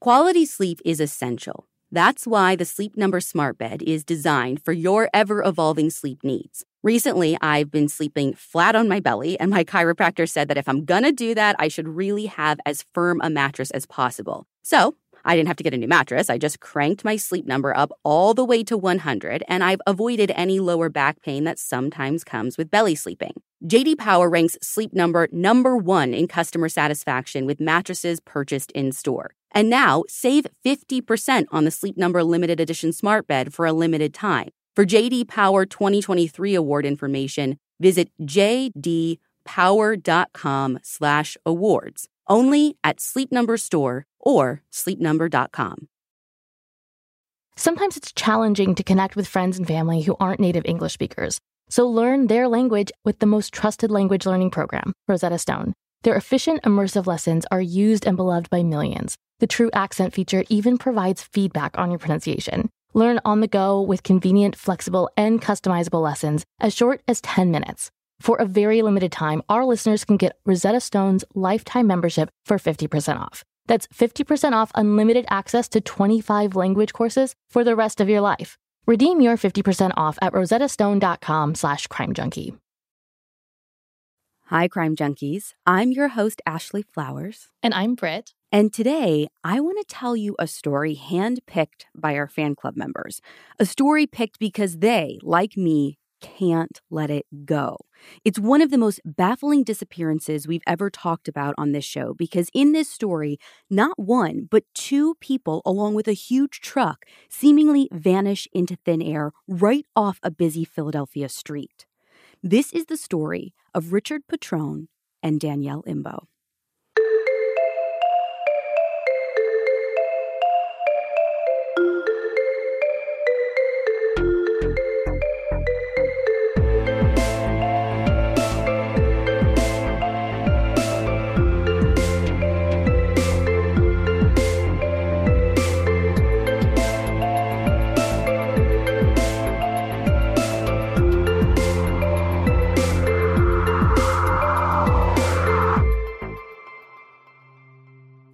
Quality sleep is essential. That's why the Sleep Number Smart Bed is designed for your ever evolving sleep needs. Recently, I've been sleeping flat on my belly, and my chiropractor said that if I'm gonna do that, I should really have as firm a mattress as possible. So, I didn't have to get a new mattress. I just cranked my sleep number up all the way to 100, and I've avoided any lower back pain that sometimes comes with belly sleeping. JD Power ranks Sleep Number number one in customer satisfaction with mattresses purchased in store. And now save 50% on the Sleep Number limited edition smart bed for a limited time. For JD Power 2023 award information, visit jdpower.com/awards. Only at Sleep Number store or sleepnumber.com. Sometimes it's challenging to connect with friends and family who aren't native English speakers. So learn their language with the most trusted language learning program, Rosetta Stone. Their efficient, immersive lessons are used and beloved by millions. The True Accent feature even provides feedback on your pronunciation. Learn on the go with convenient, flexible, and customizable lessons as short as 10 minutes. For a very limited time, our listeners can get Rosetta Stone's lifetime membership for 50% off. That's 50% off unlimited access to 25 language courses for the rest of your life. Redeem your 50% off at rosettastone.com slash crimejunkie. Hi, crime junkies. I'm your host, Ashley Flowers. And I'm Britt. And today, I want to tell you a story handpicked by our fan club members. A story picked because they, like me, can't let it go. It's one of the most baffling disappearances we've ever talked about on this show because in this story, not one, but two people, along with a huge truck, seemingly vanish into thin air right off a busy Philadelphia street. This is the story of Richard Petrone and Danielle Imbo.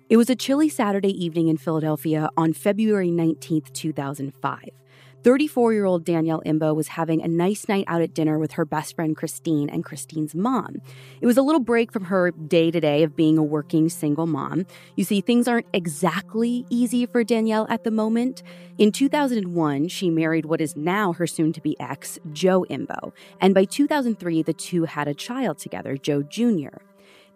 It was a chilly Saturday evening in Philadelphia on February 19, 2005. 34 year old Danielle Imbo was having a nice night out at dinner with her best friend Christine and Christine's mom. It was a little break from her day to day of being a working single mom. You see, things aren't exactly easy for Danielle at the moment. In 2001, she married what is now her soon to be ex, Joe Imbo. And by 2003, the two had a child together, Joe Jr.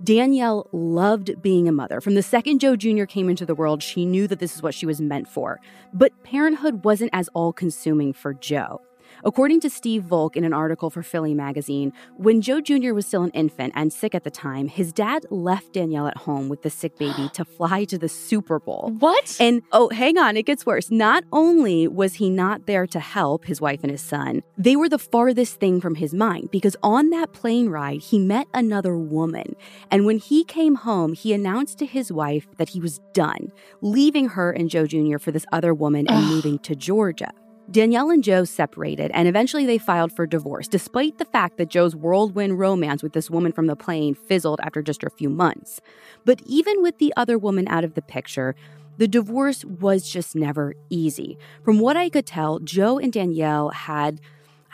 Danielle loved being a mother. From the second Joe Jr. came into the world, she knew that this is what she was meant for. But parenthood wasn't as all consuming for Joe. According to Steve Volk in an article for Philly magazine, when Joe Jr. was still an infant and sick at the time, his dad left Danielle at home with the sick baby to fly to the Super Bowl. What? And oh, hang on, it gets worse. Not only was he not there to help his wife and his son, they were the farthest thing from his mind because on that plane ride, he met another woman. And when he came home, he announced to his wife that he was done, leaving her and Joe Jr. for this other woman and moving to Georgia. Danielle and Joe separated, and eventually they filed for divorce, despite the fact that Joe's whirlwind romance with this woman from the plane fizzled after just a few months. But even with the other woman out of the picture, the divorce was just never easy. From what I could tell, Joe and Danielle had,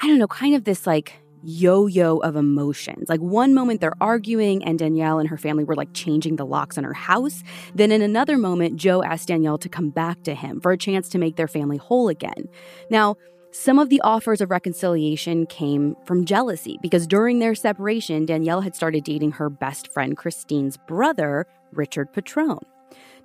I don't know, kind of this like yo yo of emotions. Like one moment they're arguing, and Danielle and her family were like changing the locks on her house. Then in another moment, Joe asked Danielle to come back to him for a chance to make their family whole again. Now, some of the offers of reconciliation came from jealousy because during their separation, Danielle had started dating her best friend Christine's brother, Richard Petrone.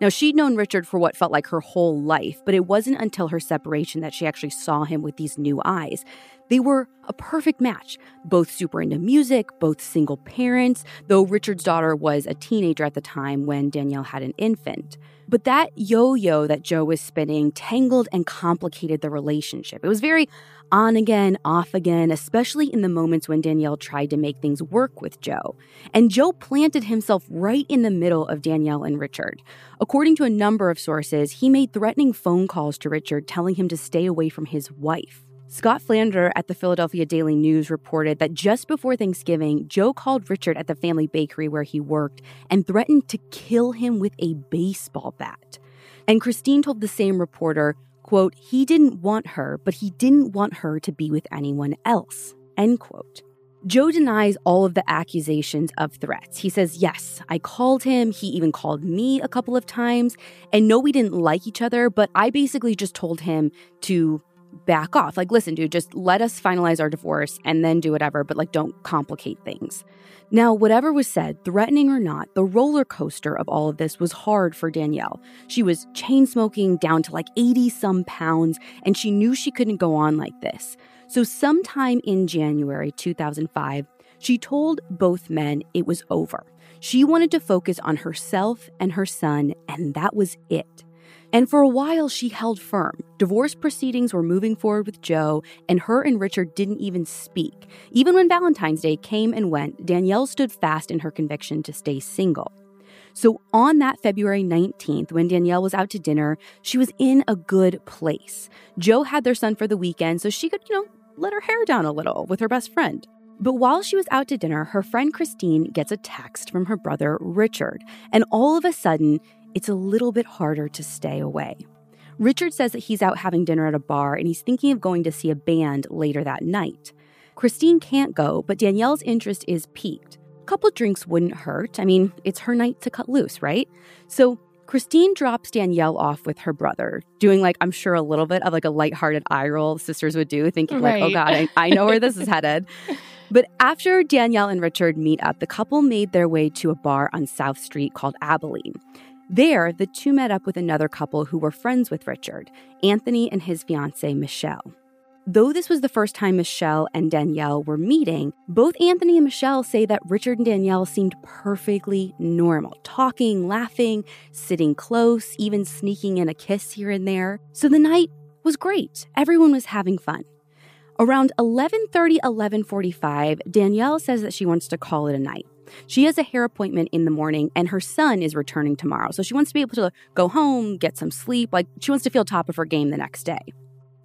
Now, she'd known Richard for what felt like her whole life, but it wasn't until her separation that she actually saw him with these new eyes. They were a perfect match, both super into music, both single parents, though Richard's daughter was a teenager at the time when Danielle had an infant. But that yo yo that Joe was spinning tangled and complicated the relationship. It was very on again, off again, especially in the moments when Danielle tried to make things work with Joe. And Joe planted himself right in the middle of Danielle and Richard. According to a number of sources, he made threatening phone calls to Richard telling him to stay away from his wife. Scott Flander at the Philadelphia Daily News reported that just before Thanksgiving, Joe called Richard at the family bakery where he worked and threatened to kill him with a baseball bat. And Christine told the same reporter, quote, he didn't want her, but he didn't want her to be with anyone else, end quote. Joe denies all of the accusations of threats. He says, Yes, I called him. He even called me a couple of times. And no, we didn't like each other, but I basically just told him to back off. Like, listen, dude, just let us finalize our divorce and then do whatever, but like, don't complicate things. Now, whatever was said, threatening or not, the roller coaster of all of this was hard for Danielle. She was chain smoking down to like 80 some pounds, and she knew she couldn't go on like this. So, sometime in January 2005, she told both men it was over. She wanted to focus on herself and her son, and that was it. And for a while, she held firm. Divorce proceedings were moving forward with Joe, and her and Richard didn't even speak. Even when Valentine's Day came and went, Danielle stood fast in her conviction to stay single. So, on that February 19th, when Danielle was out to dinner, she was in a good place. Joe had their son for the weekend, so she could, you know, let her hair down a little with her best friend. But while she was out to dinner, her friend Christine gets a text from her brother Richard, and all of a sudden, it's a little bit harder to stay away. Richard says that he's out having dinner at a bar and he's thinking of going to see a band later that night. Christine can't go, but Danielle's interest is piqued. A couple drinks wouldn't hurt. I mean, it's her night to cut loose, right? So Christine drops Danielle off with her brother, doing like, I'm sure a little bit of like a lighthearted eye roll sisters would do, thinking right. like, oh God, I, I know where this is headed. But after Danielle and Richard meet up, the couple made their way to a bar on South Street called Abilene. There, the two met up with another couple who were friends with Richard, Anthony and his fiancee, Michelle. Though this was the first time Michelle and Danielle were meeting, both Anthony and Michelle say that Richard and Danielle seemed perfectly normal, talking, laughing, sitting close, even sneaking in a kiss here and there. So the night was great. Everyone was having fun. Around 11:30, 11:45, Danielle says that she wants to call it a night. She has a hair appointment in the morning and her son is returning tomorrow. So she wants to be able to go home, get some sleep. Like she wants to feel top of her game the next day.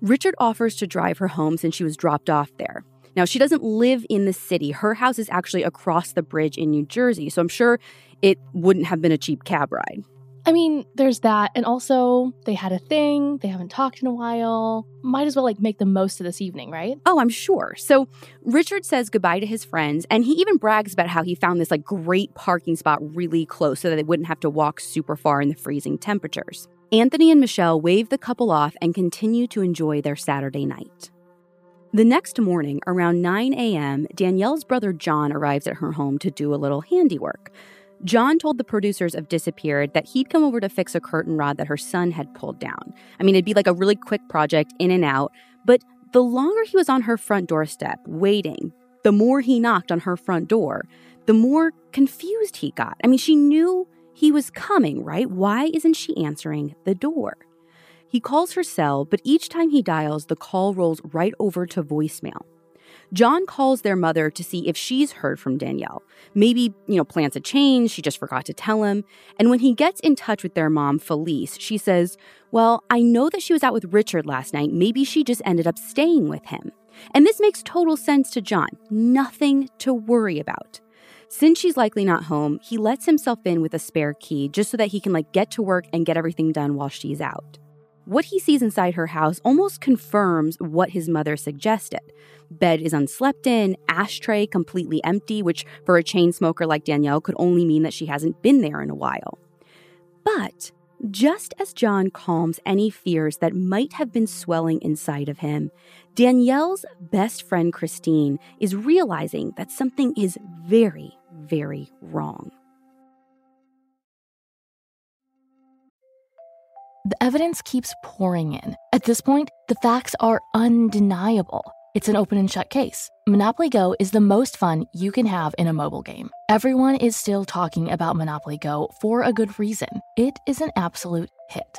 Richard offers to drive her home since she was dropped off there. Now, she doesn't live in the city. Her house is actually across the bridge in New Jersey. So I'm sure it wouldn't have been a cheap cab ride. I mean, there's that. And also, they had a thing. They haven't talked in a while. Might as well like make the most of this evening, right? Oh, I'm sure. So Richard says goodbye to his friends, and he even brags about how he found this like great parking spot really close so that they wouldn't have to walk super far in the freezing temperatures. Anthony and Michelle wave the couple off and continue to enjoy their Saturday night. The next morning, around 9 a.m., Danielle's brother John arrives at her home to do a little handiwork. John told the producers of Disappeared that he'd come over to fix a curtain rod that her son had pulled down. I mean, it'd be like a really quick project, in and out. But the longer he was on her front doorstep, waiting, the more he knocked on her front door, the more confused he got. I mean, she knew he was coming, right? Why isn't she answering the door? He calls her cell, but each time he dials, the call rolls right over to voicemail. John calls their mother to see if she's heard from Danielle. Maybe, you know, plans a change, she just forgot to tell him. And when he gets in touch with their mom, Felice, she says, Well, I know that she was out with Richard last night. Maybe she just ended up staying with him. And this makes total sense to John. Nothing to worry about. Since she's likely not home, he lets himself in with a spare key just so that he can like get to work and get everything done while she's out. What he sees inside her house almost confirms what his mother suggested. Bed is unslept in, ashtray completely empty, which for a chain smoker like Danielle could only mean that she hasn't been there in a while. But just as John calms any fears that might have been swelling inside of him, Danielle's best friend Christine is realizing that something is very, very wrong. The evidence keeps pouring in. At this point, the facts are undeniable. It's an open and shut case. Monopoly Go is the most fun you can have in a mobile game. Everyone is still talking about Monopoly Go for a good reason. It is an absolute hit.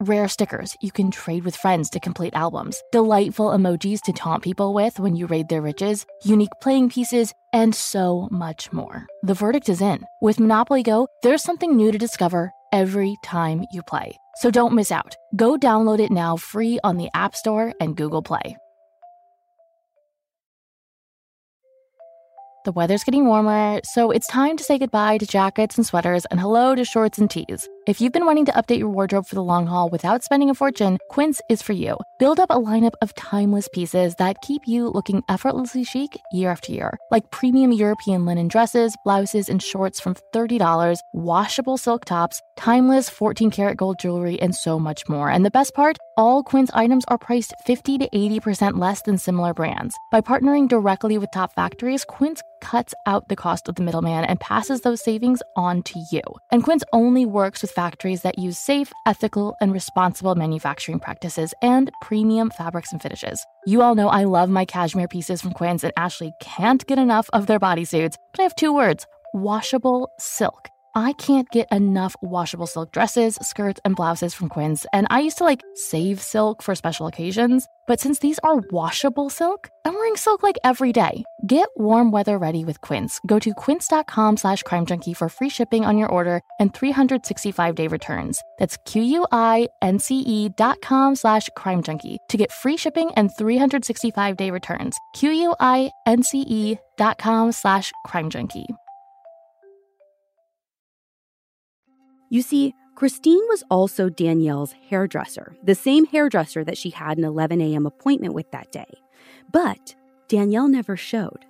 Rare stickers you can trade with friends to complete albums, delightful emojis to taunt people with when you raid their riches, unique playing pieces, and so much more. The verdict is in. With Monopoly Go, there's something new to discover every time you play. So don't miss out. Go download it now free on the App Store and Google Play. The weather's getting warmer, so it's time to say goodbye to jackets and sweaters and hello to shorts and tees. If you've been wanting to update your wardrobe for the long haul without spending a fortune, Quince is for you. Build up a lineup of timeless pieces that keep you looking effortlessly chic year after year, like premium European linen dresses, blouses, and shorts from $30, washable silk tops, timeless 14 karat gold jewelry, and so much more. And the best part? All Quince items are priced 50 to 80% less than similar brands. By partnering directly with top factories, Quince cuts out the cost of the middleman and passes those savings on to you. And Quince only works with factories that use safe, ethical, and responsible manufacturing practices and premium fabrics and finishes. You all know I love my cashmere pieces from Quince, and Ashley can't get enough of their bodysuits. But I have two words washable silk. I can't get enough washable silk dresses, skirts, and blouses from Quince, and I used to like save silk for special occasions. But since these are washable silk, I'm wearing silk like every day. Get warm weather ready with Quince. Go to quince.com slash crime junkie for free shipping on your order and 365 day returns. That's Q-U-I-N-C-E dot com slash crime junkie to get free shipping and 365 day returns. Q-U-I-N-C-E dot com slash crime junkie. You see, Christine was also Danielle's hairdresser, the same hairdresser that she had an 11 a.m. appointment with that day. But Danielle never showed.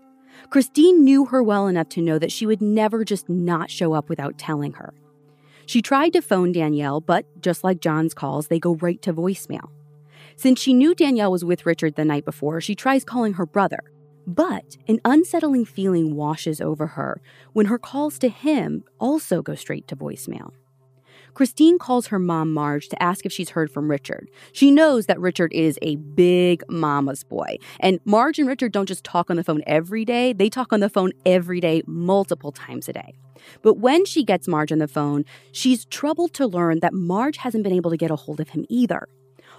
Christine knew her well enough to know that she would never just not show up without telling her. She tried to phone Danielle, but just like John's calls, they go right to voicemail. Since she knew Danielle was with Richard the night before, she tries calling her brother. But an unsettling feeling washes over her when her calls to him also go straight to voicemail. Christine calls her mom, Marge, to ask if she's heard from Richard. She knows that Richard is a big mama's boy. And Marge and Richard don't just talk on the phone every day, they talk on the phone every day, multiple times a day. But when she gets Marge on the phone, she's troubled to learn that Marge hasn't been able to get a hold of him either.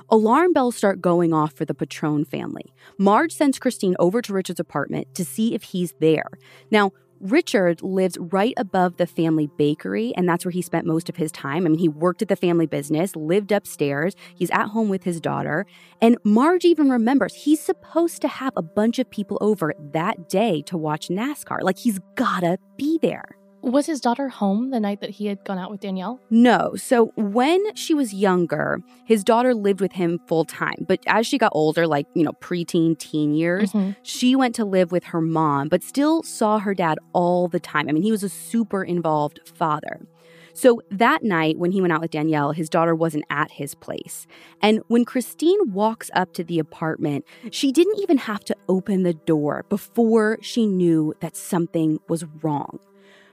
Alarm bells start going off for the Petrone family. Marge sends Christine over to Richard's apartment to see if he's there. Now, Richard lives right above the family bakery, and that's where he spent most of his time. I mean, he worked at the family business, lived upstairs, he's at home with his daughter. And Marge even remembers he's supposed to have a bunch of people over that day to watch NASCAR. Like, he's gotta be there. Was his daughter home the night that he had gone out with Danielle? No. So when she was younger, his daughter lived with him full time. But as she got older, like, you know, preteen, teen years, mm-hmm. she went to live with her mom, but still saw her dad all the time. I mean, he was a super involved father. So that night, when he went out with Danielle, his daughter wasn't at his place. And when Christine walks up to the apartment, she didn't even have to open the door before she knew that something was wrong.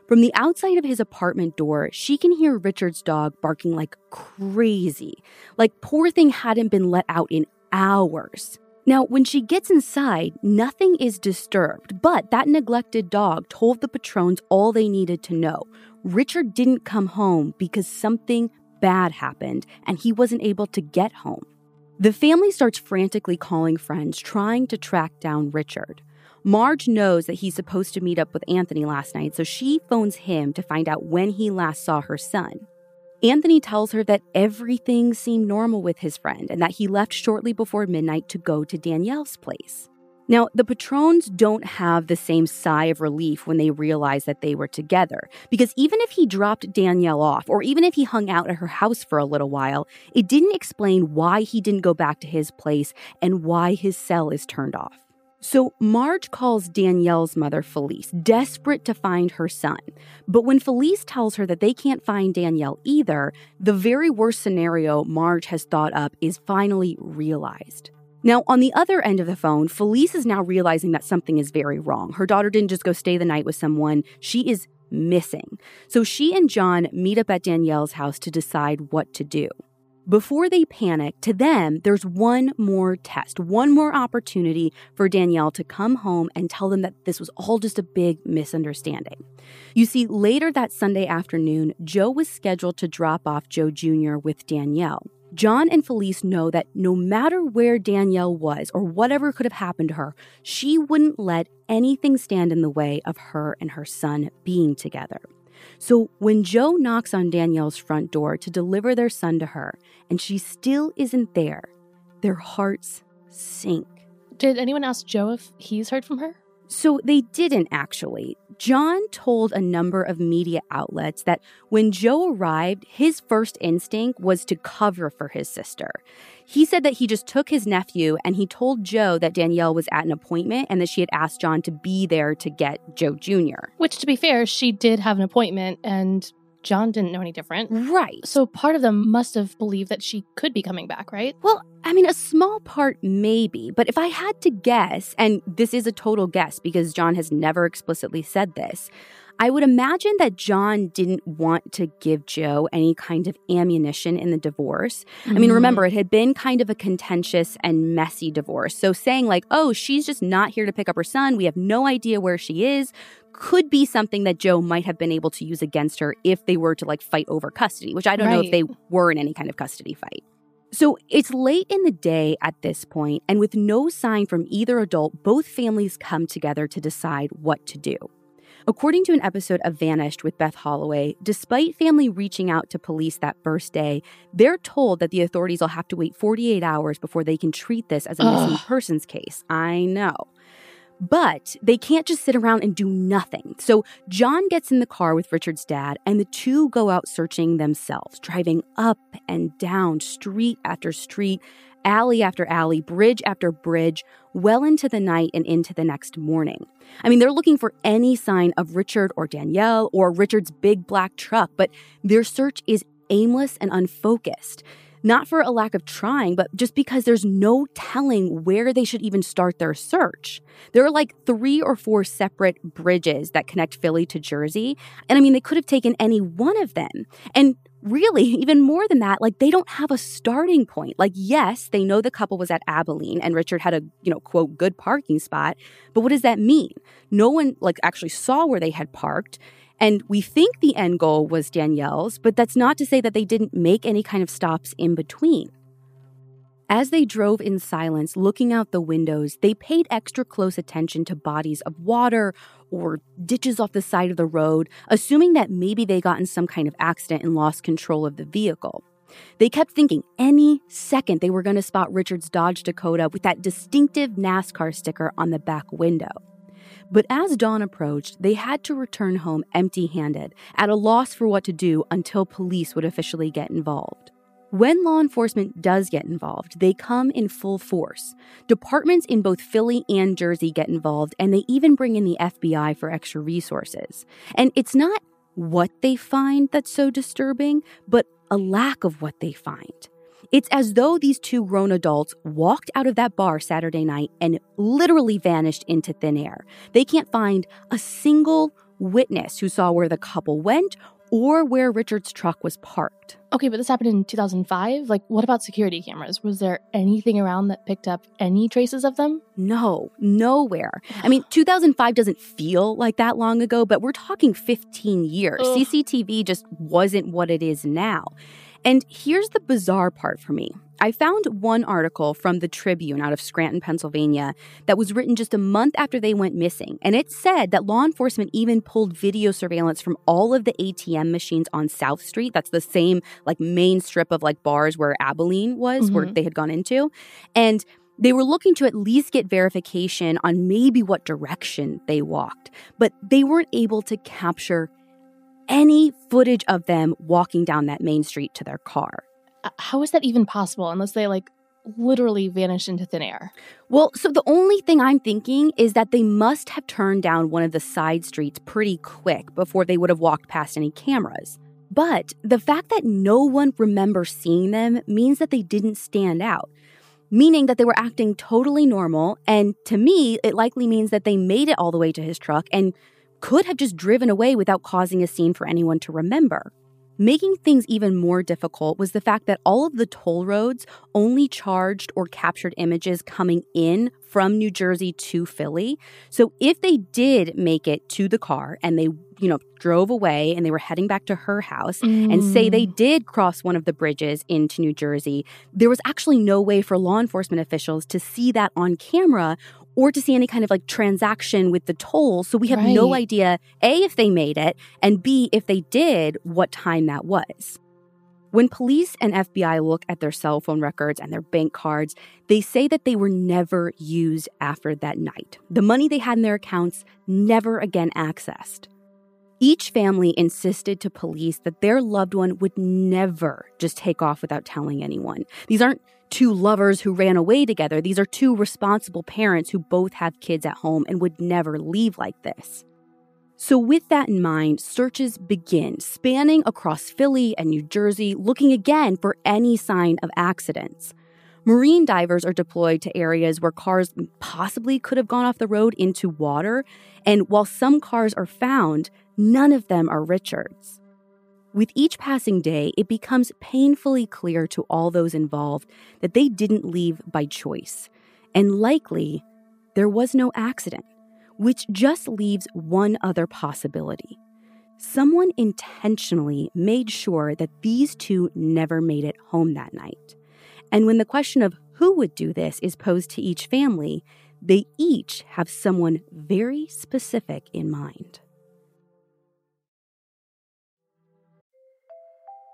From the outside of his apartment door, she can hear Richard's dog barking like crazy. Like poor thing hadn't been let out in hours. Now, when she gets inside, nothing is disturbed, but that neglected dog told the Petrones all they needed to know. Richard didn't come home because something bad happened and he wasn't able to get home. The family starts frantically calling friends, trying to track down Richard. Marge knows that he's supposed to meet up with Anthony last night, so she phones him to find out when he last saw her son. Anthony tells her that everything seemed normal with his friend and that he left shortly before midnight to go to Danielle's place. Now, the Petrones don't have the same sigh of relief when they realize that they were together, because even if he dropped Danielle off, or even if he hung out at her house for a little while, it didn't explain why he didn't go back to his place and why his cell is turned off. So Marge calls Danielle's mother, Felice, desperate to find her son. But when Felice tells her that they can't find Danielle either, the very worst scenario Marge has thought up is finally realized. Now, on the other end of the phone, Felice is now realizing that something is very wrong. Her daughter didn't just go stay the night with someone, she is missing. So she and John meet up at Danielle's house to decide what to do. Before they panic, to them, there's one more test, one more opportunity for Danielle to come home and tell them that this was all just a big misunderstanding. You see, later that Sunday afternoon, Joe was scheduled to drop off Joe Jr. with Danielle. John and Felice know that no matter where Danielle was or whatever could have happened to her, she wouldn't let anything stand in the way of her and her son being together. So when Joe knocks on Danielle's front door to deliver their son to her, and she still isn't there, their hearts sink. Did anyone ask Joe if he's heard from her? So they didn't actually. John told a number of media outlets that when Joe arrived, his first instinct was to cover for his sister. He said that he just took his nephew and he told Joe that Danielle was at an appointment and that she had asked John to be there to get Joe Jr. Which, to be fair, she did have an appointment and John didn't know any different. Right. So part of them must have believed that she could be coming back, right? Well, I mean, a small part maybe, but if I had to guess, and this is a total guess because John has never explicitly said this, I would imagine that John didn't want to give Joe any kind of ammunition in the divorce. Mm-hmm. I mean, remember, mm-hmm. it had been kind of a contentious and messy divorce. So saying, like, oh, she's just not here to pick up her son, we have no idea where she is, could be something that Joe might have been able to use against her if they were to like fight over custody, which I don't right. know if they were in any kind of custody fight. So it's late in the day at this point, and with no sign from either adult, both families come together to decide what to do. According to an episode of Vanished with Beth Holloway, despite family reaching out to police that first day, they're told that the authorities will have to wait 48 hours before they can treat this as a missing persons case. I know. But they can't just sit around and do nothing. So John gets in the car with Richard's dad, and the two go out searching themselves, driving up and down, street after street, alley after alley, bridge after bridge, well into the night and into the next morning. I mean, they're looking for any sign of Richard or Danielle or Richard's big black truck, but their search is aimless and unfocused. Not for a lack of trying, but just because there's no telling where they should even start their search. There are like three or four separate bridges that connect Philly to Jersey. And I mean, they could have taken any one of them. And really, even more than that, like they don't have a starting point. Like, yes, they know the couple was at Abilene and Richard had a, you know, quote, good parking spot. But what does that mean? No one like actually saw where they had parked. And we think the end goal was Danielle's, but that's not to say that they didn't make any kind of stops in between. As they drove in silence, looking out the windows, they paid extra close attention to bodies of water or ditches off the side of the road, assuming that maybe they got in some kind of accident and lost control of the vehicle. They kept thinking any second they were going to spot Richard's Dodge Dakota with that distinctive NASCAR sticker on the back window. But as dawn approached, they had to return home empty handed, at a loss for what to do until police would officially get involved. When law enforcement does get involved, they come in full force. Departments in both Philly and Jersey get involved, and they even bring in the FBI for extra resources. And it's not what they find that's so disturbing, but a lack of what they find. It's as though these two grown adults walked out of that bar Saturday night and literally vanished into thin air. They can't find a single witness who saw where the couple went or where Richard's truck was parked. Okay, but this happened in 2005. Like, what about security cameras? Was there anything around that picked up any traces of them? No, nowhere. I mean, 2005 doesn't feel like that long ago, but we're talking 15 years. Ugh. CCTV just wasn't what it is now. And here's the bizarre part for me I found one article from the Tribune out of Scranton, Pennsylvania, that was written just a month after they went missing. And it said that law enforcement even pulled video surveillance from all of the ATM machines on South Street. That's the same, like, main strip of like bars where Abilene was, mm-hmm. where they had gone into. And they were looking to at least get verification on maybe what direction they walked, but they weren't able to capture any footage of them walking down that main street to their car. Uh, how is that even possible unless they like literally vanish into thin air? Well, so the only thing I'm thinking is that they must have turned down one of the side streets pretty quick before they would have walked past any cameras. But the fact that no one remembers seeing them means that they didn't stand out, meaning that they were acting totally normal. And to me, it likely means that they made it all the way to his truck and could have just driven away without causing a scene for anyone to remember. Making things even more difficult was the fact that all of the toll roads only charged or captured images coming in from New Jersey to Philly. So if they did make it to the car and they, you know, drove away and they were heading back to her house mm. and say they mm. did cross one of the bridges into New Jersey, there was actually no way for law enforcement officials to see that on camera or to see any kind of like transaction with the toll. So we have right. no idea, A, if they made it, and B, if they did, what time that was. When police and FBI look at their cell phone records and their bank cards, they say that they were never used after that night. The money they had in their accounts never again accessed. Each family insisted to police that their loved one would never just take off without telling anyone. These aren't two lovers who ran away together. These are two responsible parents who both have kids at home and would never leave like this. So, with that in mind, searches begin, spanning across Philly and New Jersey, looking again for any sign of accidents. Marine divers are deployed to areas where cars possibly could have gone off the road into water, and while some cars are found, none of them are Richard's. With each passing day, it becomes painfully clear to all those involved that they didn't leave by choice, and likely there was no accident, which just leaves one other possibility. Someone intentionally made sure that these two never made it home that night. And when the question of who would do this is posed to each family, they each have someone very specific in mind.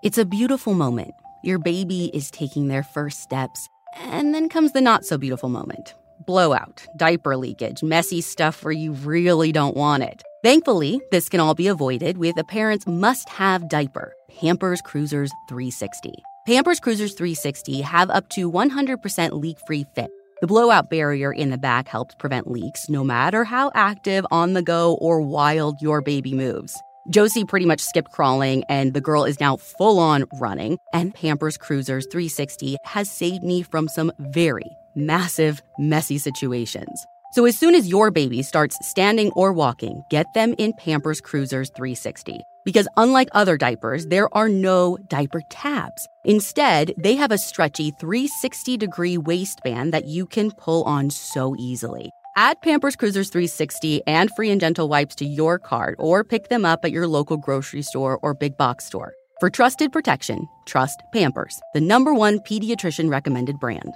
It's a beautiful moment. Your baby is taking their first steps, and then comes the not so beautiful moment blowout, diaper leakage, messy stuff where you really don't want it. Thankfully, this can all be avoided with a parent's must have diaper, Pampers Cruisers 360. Pampers Cruisers 360 have up to 100% leak free fit. The blowout barrier in the back helps prevent leaks no matter how active, on the go, or wild your baby moves. Josie pretty much skipped crawling, and the girl is now full on running. And Pampers Cruisers 360 has saved me from some very massive, messy situations. So as soon as your baby starts standing or walking, get them in Pampers Cruisers 360. Because unlike other diapers, there are no diaper tabs. Instead, they have a stretchy 360 degree waistband that you can pull on so easily. Add Pampers Cruisers 360 and free and gentle wipes to your cart or pick them up at your local grocery store or big box store. For trusted protection, trust Pampers, the number one pediatrician recommended brand.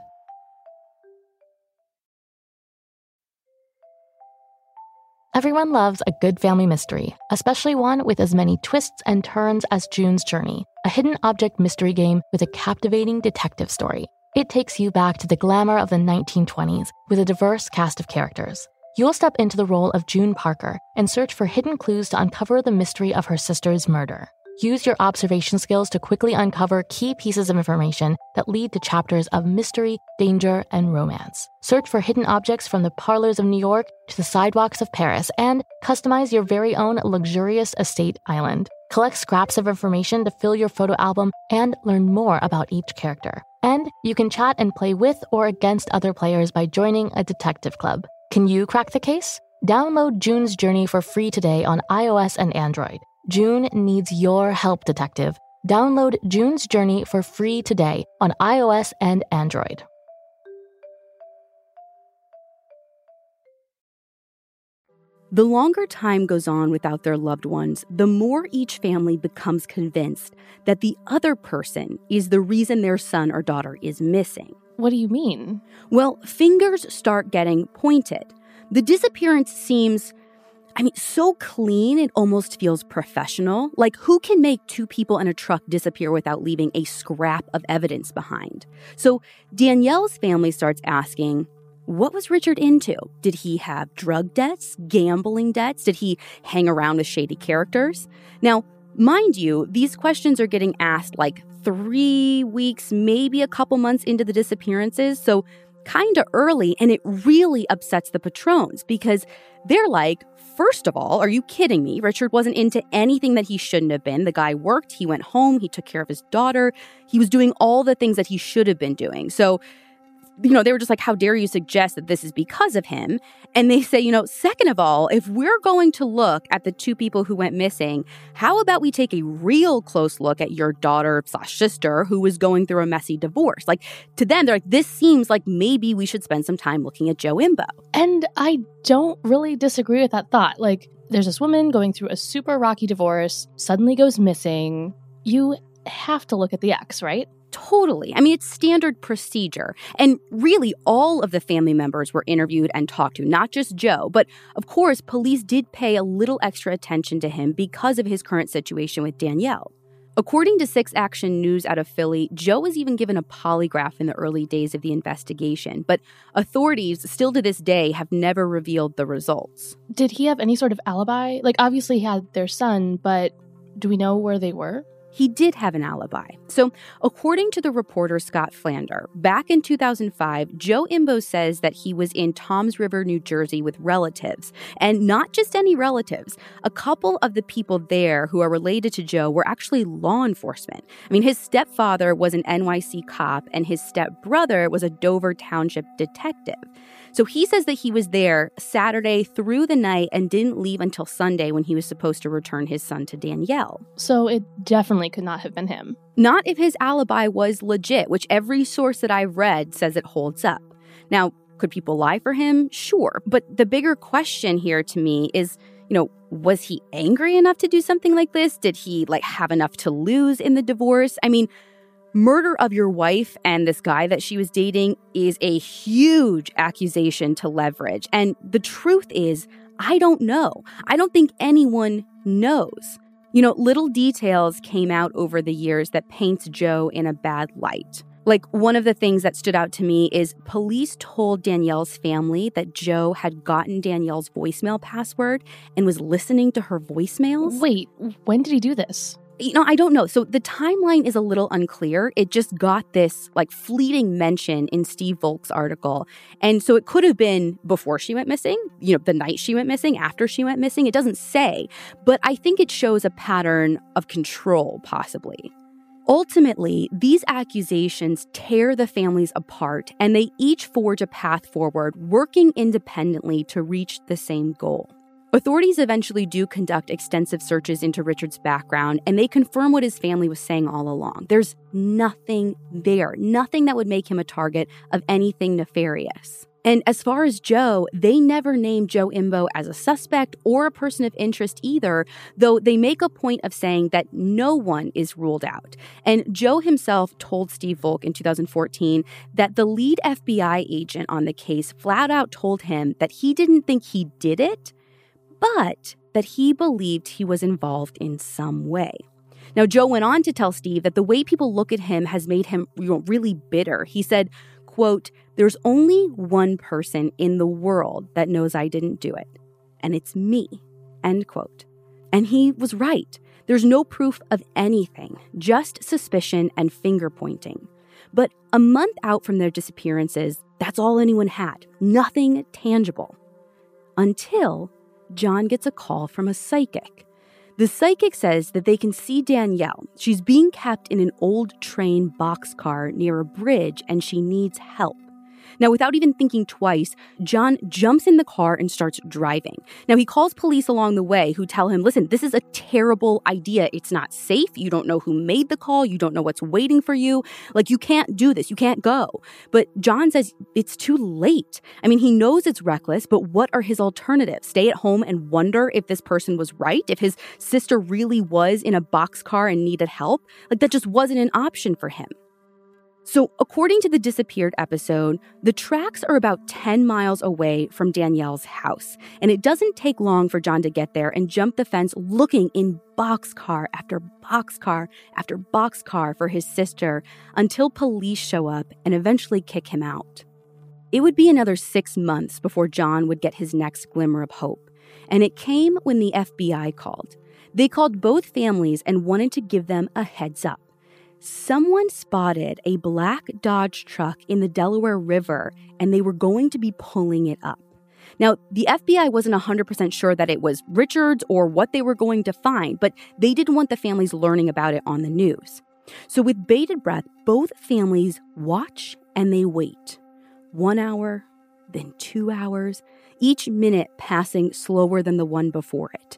Everyone loves a good family mystery, especially one with as many twists and turns as June's Journey, a hidden object mystery game with a captivating detective story. It takes you back to the glamour of the 1920s with a diverse cast of characters. You'll step into the role of June Parker and search for hidden clues to uncover the mystery of her sister's murder. Use your observation skills to quickly uncover key pieces of information that lead to chapters of mystery, danger, and romance. Search for hidden objects from the parlors of New York to the sidewalks of Paris and customize your very own luxurious estate island. Collect scraps of information to fill your photo album and learn more about each character. And you can chat and play with or against other players by joining a detective club. Can you crack the case? Download June's Journey for free today on iOS and Android. June needs your help, detective. Download June's Journey for free today on iOS and Android. The longer time goes on without their loved ones, the more each family becomes convinced that the other person is the reason their son or daughter is missing. What do you mean? Well, fingers start getting pointed. The disappearance seems, I mean, so clean it almost feels professional. Like, who can make two people in a truck disappear without leaving a scrap of evidence behind? So Danielle's family starts asking, what was Richard into? Did he have drug debts, gambling debts? Did he hang around with shady characters? Now, mind you, these questions are getting asked like three weeks, maybe a couple months into the disappearances. So, kind of early. And it really upsets the Petrones because they're like, First of all, are you kidding me? Richard wasn't into anything that he shouldn't have been. The guy worked, he went home, he took care of his daughter, he was doing all the things that he should have been doing. So, you know, they were just like, how dare you suggest that this is because of him? And they say, you know, second of all, if we're going to look at the two people who went missing, how about we take a real close look at your daughter slash sister who was going through a messy divorce? Like to them, they're like, this seems like maybe we should spend some time looking at Joe Imbo. And I don't really disagree with that thought. Like, there's this woman going through a super rocky divorce, suddenly goes missing. You have to look at the ex, right? Totally. I mean, it's standard procedure. And really, all of the family members were interviewed and talked to, not just Joe. But of course, police did pay a little extra attention to him because of his current situation with Danielle. According to Six Action News out of Philly, Joe was even given a polygraph in the early days of the investigation, but authorities still to this day have never revealed the results. Did he have any sort of alibi? Like, obviously, he had their son, but do we know where they were? He did have an alibi. So, according to the reporter Scott Flander, back in 2005, Joe Imbo says that he was in Toms River, New Jersey with relatives, and not just any relatives. A couple of the people there who are related to Joe were actually law enforcement. I mean, his stepfather was an NYC cop, and his stepbrother was a Dover Township detective. So he says that he was there Saturday through the night and didn't leave until Sunday when he was supposed to return his son to Danielle. So it definitely could not have been him. Not if his alibi was legit, which every source that I've read says it holds up. Now, could people lie for him? Sure. But the bigger question here to me is, you know, was he angry enough to do something like this? Did he like have enough to lose in the divorce? I mean, murder of your wife and this guy that she was dating is a huge accusation to leverage. And the truth is, I don't know. I don't think anyone knows. You know, little details came out over the years that paints Joe in a bad light. Like, one of the things that stood out to me is police told Danielle's family that Joe had gotten Danielle's voicemail password and was listening to her voicemails. Wait, when did he do this? You know, I don't know. So the timeline is a little unclear. It just got this like fleeting mention in Steve Volk's article. And so it could have been before she went missing, you know, the night she went missing, after she went missing. It doesn't say, but I think it shows a pattern of control, possibly. Ultimately, these accusations tear the families apart and they each forge a path forward, working independently to reach the same goal. Authorities eventually do conduct extensive searches into Richard's background and they confirm what his family was saying all along. There's nothing there, nothing that would make him a target of anything nefarious. And as far as Joe, they never named Joe Imbo as a suspect or a person of interest either, though they make a point of saying that no one is ruled out. And Joe himself told Steve Volk in 2014 that the lead FBI agent on the case flat out told him that he didn't think he did it, but that he believed he was involved in some way. Now, Joe went on to tell Steve that the way people look at him has made him you know, really bitter. He said, quote, There's only one person in the world that knows I didn't do it, and it's me, end quote. And he was right. There's no proof of anything, just suspicion and finger pointing. But a month out from their disappearances, that's all anyone had nothing tangible. Until John gets a call from a psychic. The psychic says that they can see Danielle. She's being kept in an old train boxcar near a bridge and she needs help. Now, without even thinking twice, John jumps in the car and starts driving. Now, he calls police along the way who tell him, listen, this is a terrible idea. It's not safe. You don't know who made the call. You don't know what's waiting for you. Like, you can't do this. You can't go. But John says it's too late. I mean, he knows it's reckless, but what are his alternatives? Stay at home and wonder if this person was right? If his sister really was in a boxcar and needed help? Like, that just wasn't an option for him. So, according to the disappeared episode, the tracks are about 10 miles away from Danielle's house, and it doesn't take long for John to get there and jump the fence looking in boxcar after boxcar after boxcar for his sister until police show up and eventually kick him out. It would be another six months before John would get his next glimmer of hope, and it came when the FBI called. They called both families and wanted to give them a heads up someone spotted a black Dodge truck in the Delaware River and they were going to be pulling it up. Now, the FBI wasn't 100% sure that it was Richards or what they were going to find, but they didn't want the families learning about it on the news. So, with bated breath, both families watch and they wait. One hour, then two hours, each minute passing slower than the one before it.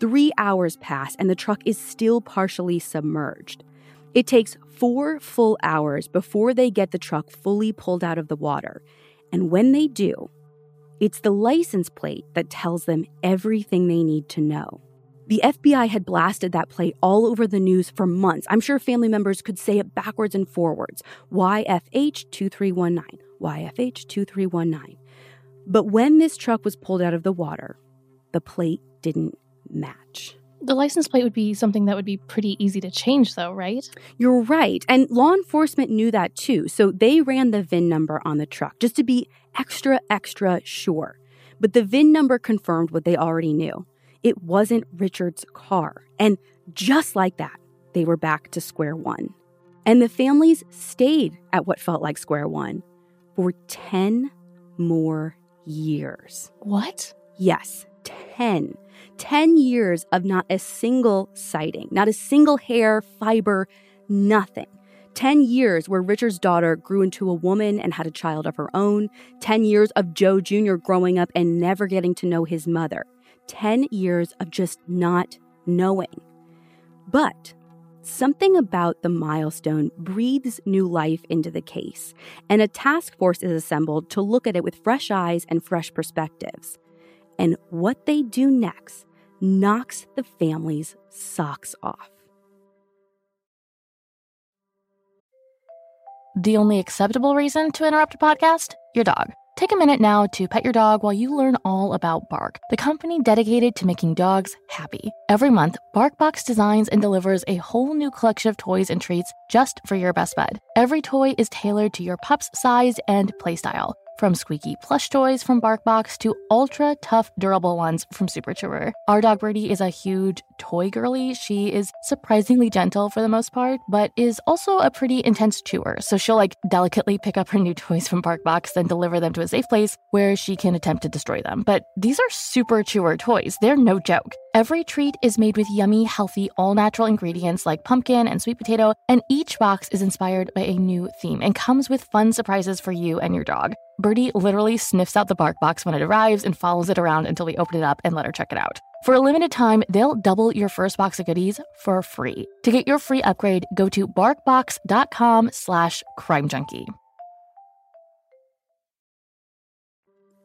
Three hours pass and the truck is still partially submerged. It takes four full hours before they get the truck fully pulled out of the water. And when they do, it's the license plate that tells them everything they need to know. The FBI had blasted that plate all over the news for months. I'm sure family members could say it backwards and forwards YFH 2319, YFH 2319. But when this truck was pulled out of the water, the plate didn't match. The license plate would be something that would be pretty easy to change, though, right? You're right. And law enforcement knew that too. So they ran the VIN number on the truck just to be extra, extra sure. But the VIN number confirmed what they already knew it wasn't Richard's car. And just like that, they were back to square one. And the families stayed at what felt like square one for 10 more years. What? Yes, 10. 10 years of not a single sighting, not a single hair, fiber, nothing. 10 years where Richard's daughter grew into a woman and had a child of her own. 10 years of Joe Jr. growing up and never getting to know his mother. 10 years of just not knowing. But something about the milestone breathes new life into the case, and a task force is assembled to look at it with fresh eyes and fresh perspectives. And what they do next knocks the family's socks off. The only acceptable reason to interrupt a podcast? Your dog. Take a minute now to pet your dog while you learn all about Bark, the company dedicated to making dogs happy. Every month, BarkBox designs and delivers a whole new collection of toys and treats just for your best bud. Every toy is tailored to your pup's size and playstyle. From squeaky plush toys from BarkBox to ultra tough, durable ones from Super Chewer. Our dog Birdie is a huge toy girly. She is surprisingly gentle for the most part, but is also a pretty intense chewer. So she'll like delicately pick up her new toys from BarkBox, then deliver them to a safe place where she can attempt to destroy them. But these are super chewer toys. They're no joke. Every treat is made with yummy, healthy, all natural ingredients like pumpkin and sweet potato, and each box is inspired by a new theme and comes with fun surprises for you and your dog. Birdie literally sniffs out the BarkBox when it arrives and follows it around until we open it up and let her check it out. For a limited time, they'll double your first box of goodies for free. To get your free upgrade, go to barkbox.com slash crimejunkie.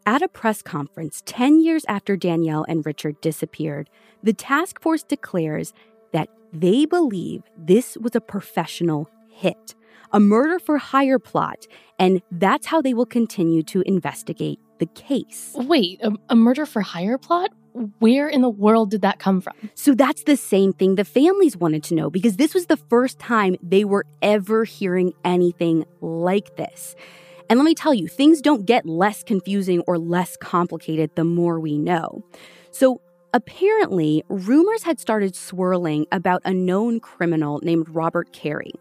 At a press conference 10 years after Danielle and Richard disappeared, the task force declares that they believe this was a professional hit a murder for hire plot, and that's how they will continue to investigate the case. Wait, a, a, murder for hire plot? Where in the world did that come from? So that's the same thing the families wanted to know because this was the first time they were ever hearing anything like this. And let me tell you, things don't get less confusing or less complicated the more we know. So apparently, rumors had started swirling about a known criminal named Robert Carey.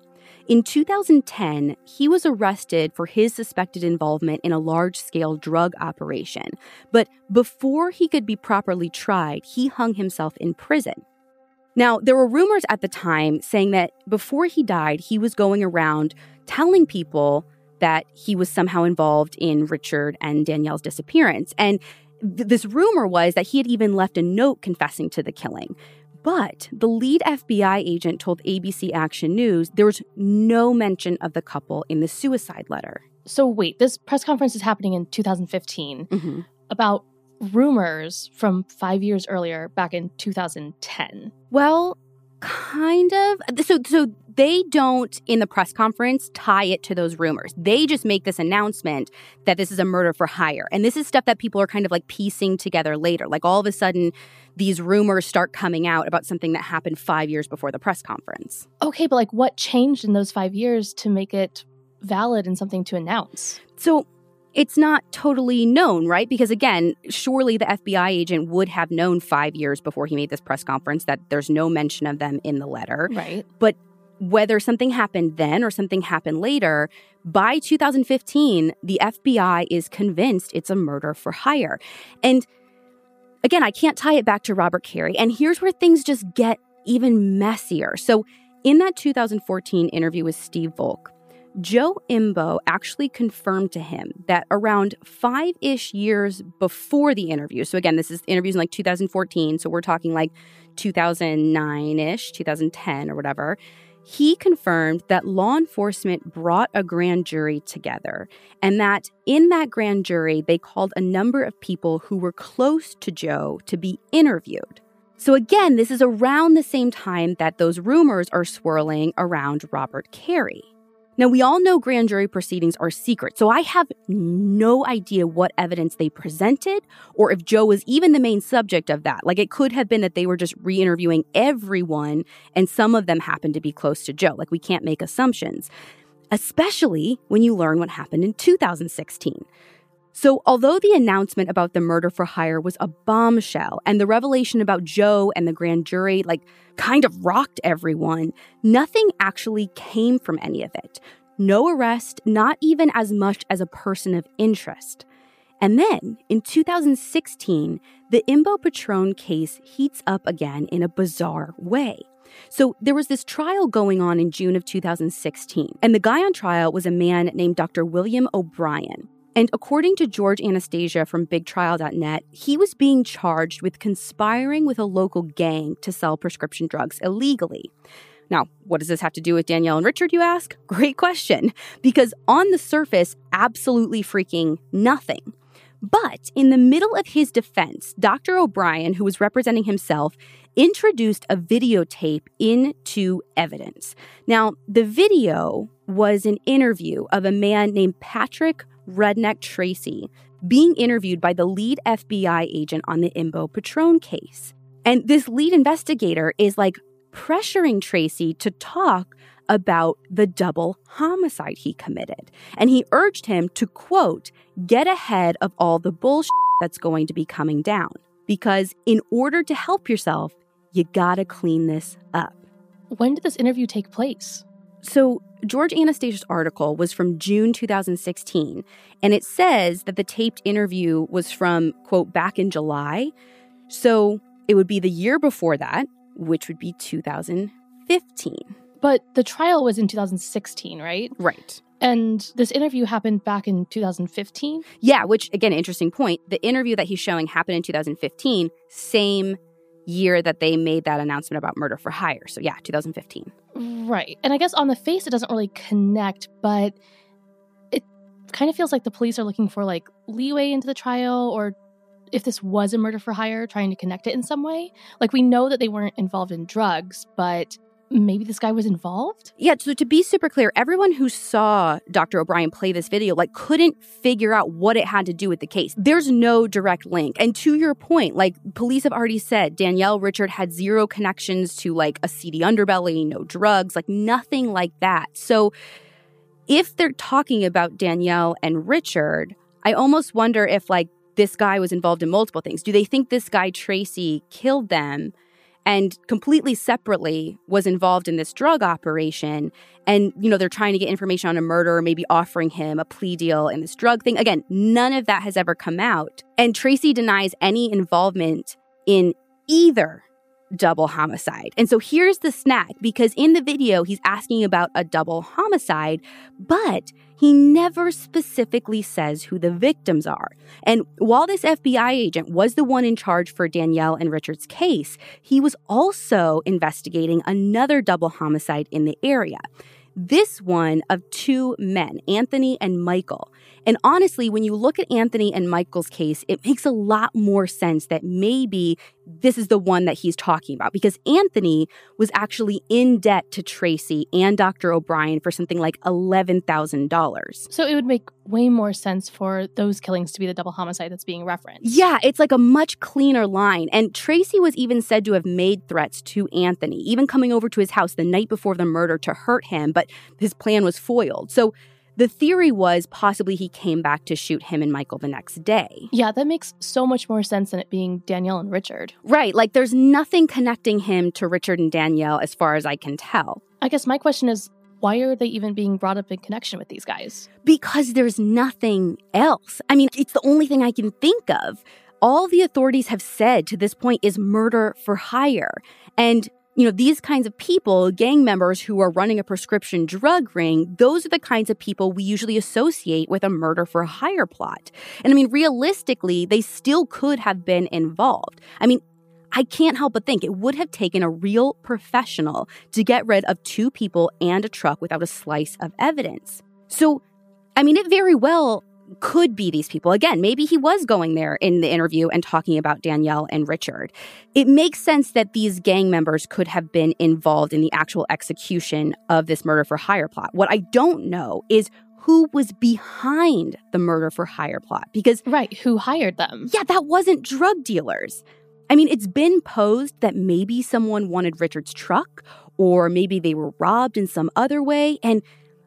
In 2010, he was arrested for his suspected involvement in a large scale drug operation. But before he could be properly tried, he hung himself in prison. Now, there were rumors at the time saying that before he died, he was going around telling people that he was somehow involved in Richard and Danielle's disappearance. And th- this rumor was that he had even left a note confessing to the killing. But the lead FBI agent told ABC Action News there was no mention of the couple in the suicide letter. So, wait, this press conference is happening in 2015 mm-hmm. about rumors from five years earlier, back in 2010. Well, kind of. So, so they don't in the press conference tie it to those rumors. They just make this announcement that this is a murder for hire. And this is stuff that people are kind of like piecing together later. Like all of a sudden, these rumors start coming out about something that happened five years before the press conference. Okay, but like what changed in those five years to make it valid and something to announce? So it's not totally known, right? Because again, surely the FBI agent would have known five years before he made this press conference that there's no mention of them in the letter. Right. But whether something happened then or something happened later, by 2015, the FBI is convinced it's a murder for hire. And again, I can't tie it back to Robert Carey. And here's where things just get even messier. So, in that 2014 interview with Steve Volk, Joe Imbo actually confirmed to him that around five ish years before the interview, so again, this is interviews in like 2014, so we're talking like 2009 ish, 2010 or whatever, he confirmed that law enforcement brought a grand jury together and that in that grand jury, they called a number of people who were close to Joe to be interviewed. So, again, this is around the same time that those rumors are swirling around Robert Carey. Now, we all know grand jury proceedings are secret, so I have no idea what evidence they presented or if Joe was even the main subject of that. Like, it could have been that they were just re interviewing everyone and some of them happened to be close to Joe. Like, we can't make assumptions, especially when you learn what happened in 2016. So, although the announcement about the murder for hire was a bombshell and the revelation about Joe and the grand jury, like, kind of rocked everyone, nothing actually came from any of it. No arrest, not even as much as a person of interest. And then, in 2016, the Imbo Petrone case heats up again in a bizarre way. So there was this trial going on in June of 2016, and the guy on trial was a man named Dr. William O'Brien. And according to George Anastasia from BigTrial.net, he was being charged with conspiring with a local gang to sell prescription drugs illegally. Now, what does this have to do with Danielle and Richard, you ask? Great question. Because on the surface, absolutely freaking nothing. But in the middle of his defense, Dr. O'Brien, who was representing himself, introduced a videotape into evidence. Now, the video was an interview of a man named Patrick Redneck Tracy being interviewed by the lead FBI agent on the Imbo Petrone case. And this lead investigator is like pressuring Tracy to talk about the double homicide he committed. And he urged him to, quote, get ahead of all the bullshit that's going to be coming down. Because in order to help yourself, you gotta clean this up. When did this interview take place? So, George Anastasia's article was from June 2016, and it says that the taped interview was from, quote, back in July. So, it would be the year before that, which would be 2015. But the trial was in 2016, right? Right. And this interview happened back in 2015? Yeah, which, again, interesting point. The interview that he's showing happened in 2015, same year that they made that announcement about murder for hire. So, yeah, 2015. Right. And I guess on the face, it doesn't really connect, but it kind of feels like the police are looking for like leeway into the trial or if this was a murder for hire, trying to connect it in some way. Like, we know that they weren't involved in drugs, but maybe this guy was involved? Yeah, so to be super clear, everyone who saw Dr. O'Brien play this video like couldn't figure out what it had to do with the case. There's no direct link. And to your point, like police have already said Danielle Richard had zero connections to like a seedy underbelly, no drugs, like nothing like that. So if they're talking about Danielle and Richard, I almost wonder if like this guy was involved in multiple things. Do they think this guy Tracy killed them? And completely separately was involved in this drug operation. And you know they're trying to get information on a murder maybe offering him a plea deal in this drug thing. Again none of that has ever come out. And tracy denies any involvement in either double homicide. And so here's the snack because in the video, he's asking about a double homicide, but he never specifically says who the victims are. And while this FBI agent was the one in charge for Danielle and Richard's case, he was also investigating another double homicide in the area. This one of two men, Anthony and Michael. And honestly, when you look at Anthony and Michael's case, it makes a lot more sense that maybe this is the one that he's talking about because Anthony was actually in debt to Tracy and Dr. O'Brien for something like $11,000. So it would make way more sense for those killings to be the double homicide that's being referenced. Yeah, it's like a much cleaner line. And Tracy was even said to have made threats to Anthony, even coming over to his house the night before the murder to hurt him, but his plan was foiled. So the theory was possibly he came back to shoot him and Michael the next day. Yeah, that makes so much more sense than it being Danielle and Richard. Right. Like there's nothing connecting him to Richard and Danielle as far as I can tell. I guess my question is why are they even being brought up in connection with these guys? Because there's nothing else. I mean, it's the only thing I can think of. All the authorities have said to this point is murder for hire. And you know, these kinds of people, gang members who are running a prescription drug ring, those are the kinds of people we usually associate with a murder for hire plot. And I mean, realistically, they still could have been involved. I mean, I can't help but think it would have taken a real professional to get rid of two people and a truck without a slice of evidence. So, I mean, it very well could be these people. Again, maybe he was going there in the interview and talking about Danielle and Richard. It makes sense that these gang members could have been involved in the actual execution of this murder for hire plot. What I don't know is who was behind the murder for hire plot because right who hired them yeah that wasn't drug dealers i mean it's been posed that maybe someone wanted richard's truck or maybe they were robbed in some other way and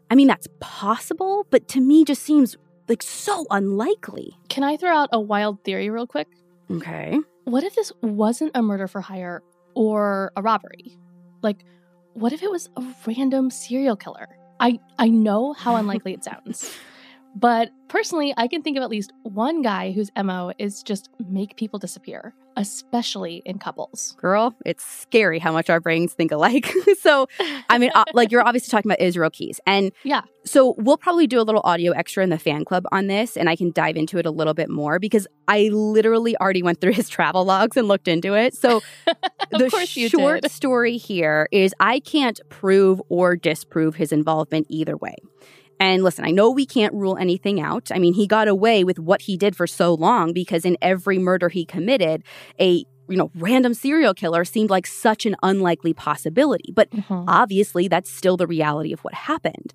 i mean that's possible but to me just seems like so unlikely. Can I throw out a wild theory real quick? Okay. What if this wasn't a murder for hire or a robbery? Like, what if it was a random serial killer? I, I know how unlikely it sounds. But personally, I can think of at least one guy whose MO is just make people disappear, especially in couples. Girl, it's scary how much our brains think alike. so, I mean, uh, like you're obviously talking about Israel Keys. And yeah. So, we'll probably do a little audio extra in the fan club on this, and I can dive into it a little bit more because I literally already went through his travel logs and looked into it. So, the short did. story here is I can't prove or disprove his involvement either way. And listen, I know we can't rule anything out. I mean, he got away with what he did for so long because in every murder he committed, a you know, random serial killer seemed like such an unlikely possibility. But mm-hmm. obviously, that's still the reality of what happened.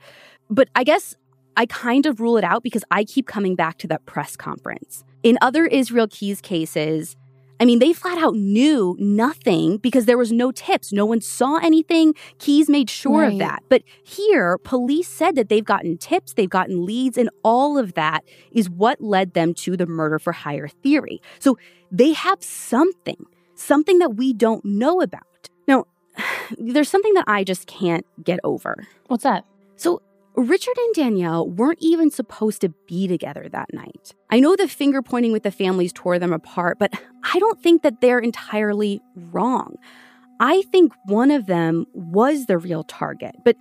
But I guess I kind of rule it out because I keep coming back to that press conference. In other Israel Keys cases, I mean, they flat out knew nothing because there was no tips. No one saw anything. Keys made sure right. of that. But here, police said that they've gotten tips, they've gotten leads, and all of that is what led them to the murder for hire theory. So they have something, something that we don't know about. Now, there's something that I just can't get over. What's that? So Richard and Danielle weren't even supposed to be together that night. I know the finger pointing with the families tore them apart, but I don't think that they're entirely wrong. I think one of them was the real target, but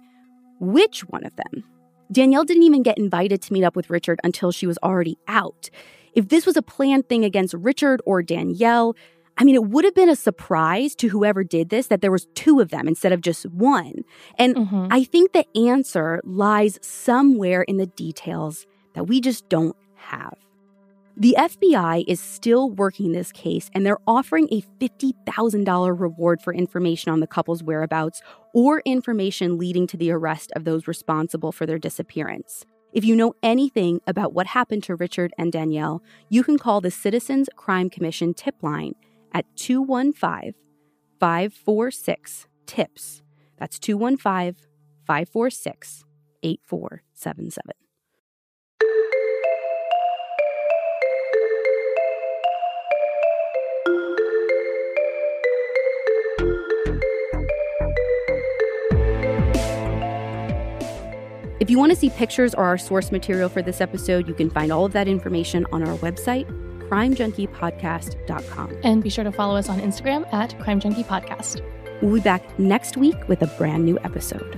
which one of them? Danielle didn't even get invited to meet up with Richard until she was already out. If this was a planned thing against Richard or Danielle, I mean, it would have been a surprise to whoever did this that there was two of them instead of just one. And mm-hmm. I think the answer lies somewhere in the details that we just don't have. The FBI is still working this case and they're offering a $50,000 reward for information on the couple's whereabouts or information leading to the arrest of those responsible for their disappearance. If you know anything about what happened to Richard and Danielle, you can call the Citizens Crime Commission tip line at 215 546 TIPS. That's 215 546 8477. If you want to see pictures or our source material for this episode, you can find all of that information on our website, crimejunkiepodcast.com. And be sure to follow us on Instagram at Crime Junkie Podcast. We'll be back next week with a brand new episode.